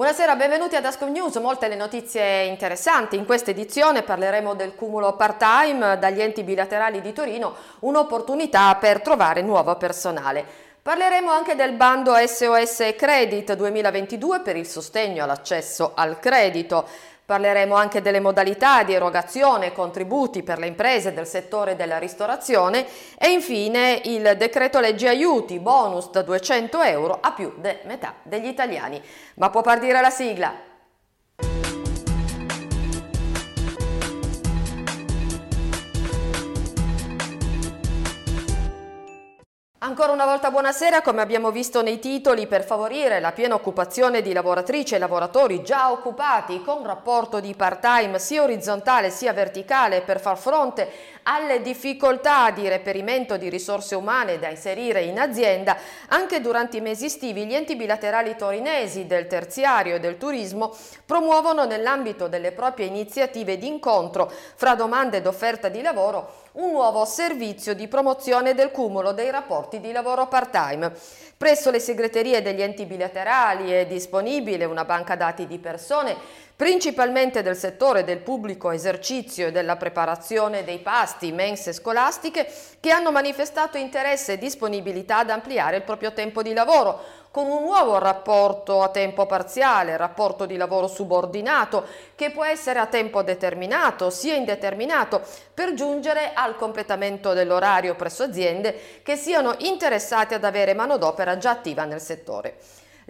Buonasera, benvenuti ad Ascom News, molte le notizie interessanti. In questa edizione parleremo del cumulo part-time dagli enti bilaterali di Torino, un'opportunità per trovare nuovo personale. Parleremo anche del bando SOS Credit 2022 per il sostegno all'accesso al credito. Parleremo anche delle modalità di erogazione e contributi per le imprese del settore della ristorazione e infine il decreto legge aiuti bonus da 200 euro a più di metà degli italiani. Ma può partire la sigla? Ancora una volta buonasera, come abbiamo visto nei titoli, per favorire la piena occupazione di lavoratrici e lavoratori già occupati con rapporto di part-time sia orizzontale sia verticale per far fronte alle difficoltà di reperimento di risorse umane da inserire in azienda, anche durante i mesi estivi gli enti bilaterali torinesi del terziario e del turismo promuovono nell'ambito delle proprie iniziative di incontro fra domande ed offerta di lavoro un nuovo servizio di promozione del cumulo dei rapporti di lavoro part-time. Presso le segreterie degli enti bilaterali è disponibile una banca dati di persone principalmente del settore del pubblico esercizio e della preparazione dei pasti, mense scolastiche, che hanno manifestato interesse e disponibilità ad ampliare il proprio tempo di lavoro, con un nuovo rapporto a tempo parziale, rapporto di lavoro subordinato, che può essere a tempo determinato sia indeterminato, per giungere al completamento dell'orario presso aziende che siano interessate ad avere manodopera già attiva nel settore.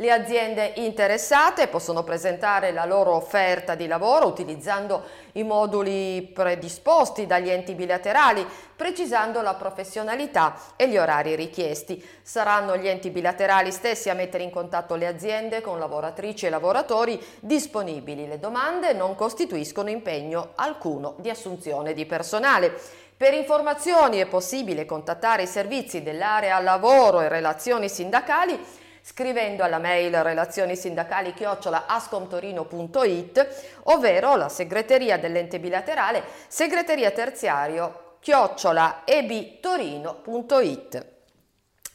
Le aziende interessate possono presentare la loro offerta di lavoro utilizzando i moduli predisposti dagli enti bilaterali, precisando la professionalità e gli orari richiesti. Saranno gli enti bilaterali stessi a mettere in contatto le aziende con lavoratrici e lavoratori disponibili. Le domande non costituiscono impegno alcuno di assunzione di personale. Per informazioni è possibile contattare i servizi dell'area lavoro e relazioni sindacali scrivendo alla mail relazioni sindacali chiocciola ascomtorino.it ovvero la segreteria dell'ente bilaterale segreteria terziario chiocciola ebtorino.it.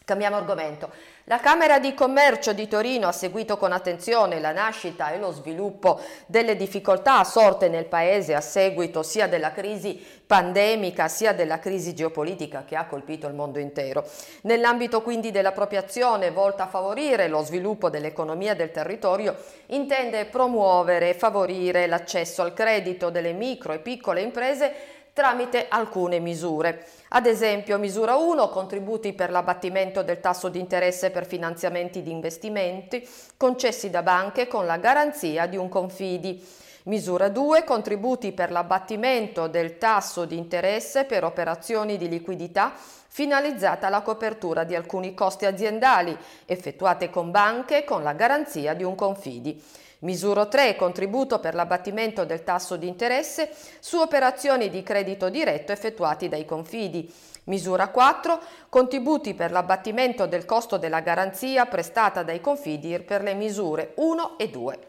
Cambiamo argomento. La Camera di Commercio di Torino ha seguito con attenzione la nascita e lo sviluppo delle difficoltà sorte nel Paese a seguito sia della crisi pandemica sia della crisi geopolitica che ha colpito il mondo intero. Nell'ambito quindi della propria azione volta a favorire lo sviluppo dell'economia del territorio, intende promuovere e favorire l'accesso al credito delle micro e piccole imprese tramite alcune misure. Ad esempio, misura 1, contributi per l'abbattimento del tasso di interesse per finanziamenti di investimenti concessi da banche con la garanzia di un confidi. Misura 2, contributi per l'abbattimento del tasso di interesse per operazioni di liquidità finalizzata alla copertura di alcuni costi aziendali effettuate con banche con la garanzia di un confidi. Misura 3. Contributo per l'abbattimento del tasso di interesse su operazioni di credito diretto effettuati dai confidi. Misura 4. Contributi per l'abbattimento del costo della garanzia prestata dai confidi per le misure 1 e 2.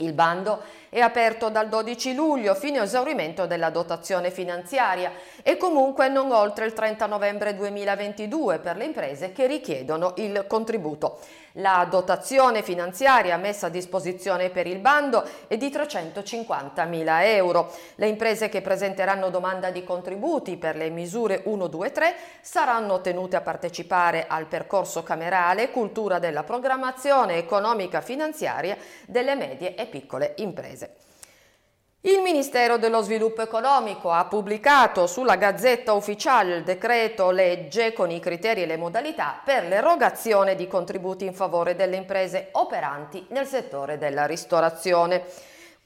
Il bando è aperto dal 12 luglio fino a esaurimento della dotazione finanziaria e comunque non oltre il 30 novembre 2022 per le imprese che richiedono il contributo. La dotazione finanziaria messa a disposizione per il bando è di 350.000 euro. Le imprese che presenteranno domanda di contributi per le misure 1, 2, 3 saranno tenute a partecipare al percorso camerale Cultura della programmazione economica finanziaria delle medie e piccole imprese. Il Ministero dello Sviluppo Economico ha pubblicato sulla Gazzetta Ufficiale il decreto legge con i criteri e le modalità per l'erogazione di contributi in favore delle imprese operanti nel settore della ristorazione.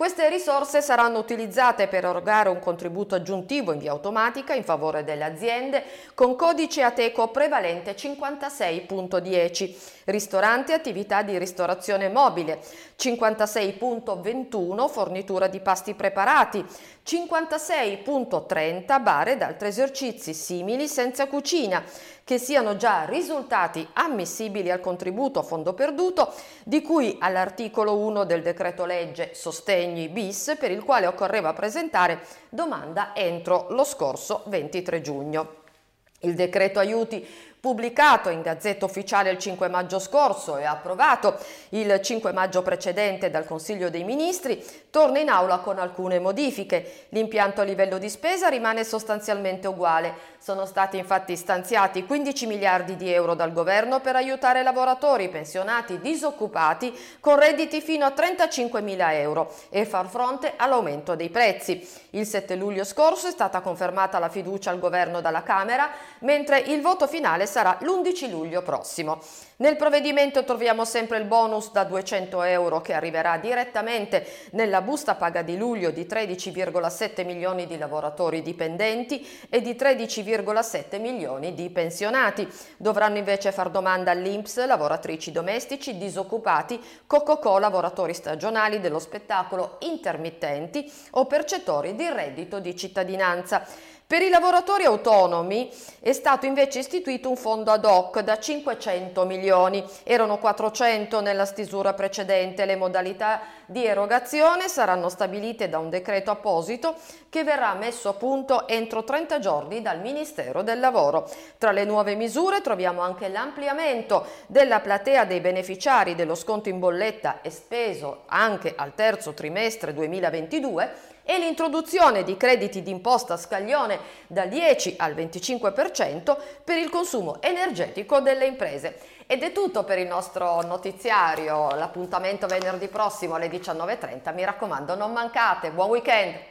Queste risorse saranno utilizzate per erogare un contributo aggiuntivo in via automatica in favore delle aziende con codice Ateco prevalente 56.10, ristoranti e attività di ristorazione mobile, 56.21 fornitura di pasti preparati, 56.30 bar ed altri esercizi simili senza cucina, che siano già risultati ammissibili al contributo a fondo perduto di cui all'articolo 1 del decreto legge Sostegni bis per il quale occorreva presentare domanda entro lo scorso 23 giugno. Il decreto aiuti pubblicato in Gazzetta Ufficiale il 5 maggio scorso e approvato il 5 maggio precedente dal Consiglio dei Ministri, torna in aula con alcune modifiche. L'impianto a livello di spesa rimane sostanzialmente uguale. Sono stati infatti stanziati 15 miliardi di euro dal governo per aiutare lavoratori, pensionati, disoccupati con redditi fino a 35 mila euro e far fronte all'aumento dei prezzi. Il 7 luglio scorso è stata confermata la fiducia al governo dalla Camera, mentre il voto finale sarà l'11 luglio prossimo. Nel provvedimento troviamo sempre il bonus da 200 euro che arriverà direttamente nella busta paga di luglio di 13,7 milioni di lavoratori dipendenti e di 13,7 milioni di pensionati. Dovranno invece far domanda all'Inps lavoratrici domestici, disoccupati, cococò lavoratori stagionali dello spettacolo intermittenti o percettori di reddito di cittadinanza. Per i lavoratori autonomi è stato invece istituito un fondo ad hoc da 500 milioni, erano 400 nella stisura precedente, le modalità di erogazione saranno stabilite da un decreto apposito che verrà messo a punto entro 30 giorni dal Ministero del Lavoro. Tra le nuove misure troviamo anche l'ampliamento della platea dei beneficiari dello sconto in bolletta esteso anche al terzo trimestre 2022 e l'introduzione di crediti d'imposta scaglione dal 10 al 25% per il consumo energetico delle imprese. Ed è tutto per il nostro notiziario, l'appuntamento venerdì prossimo alle 19.30, mi raccomando non mancate, buon weekend!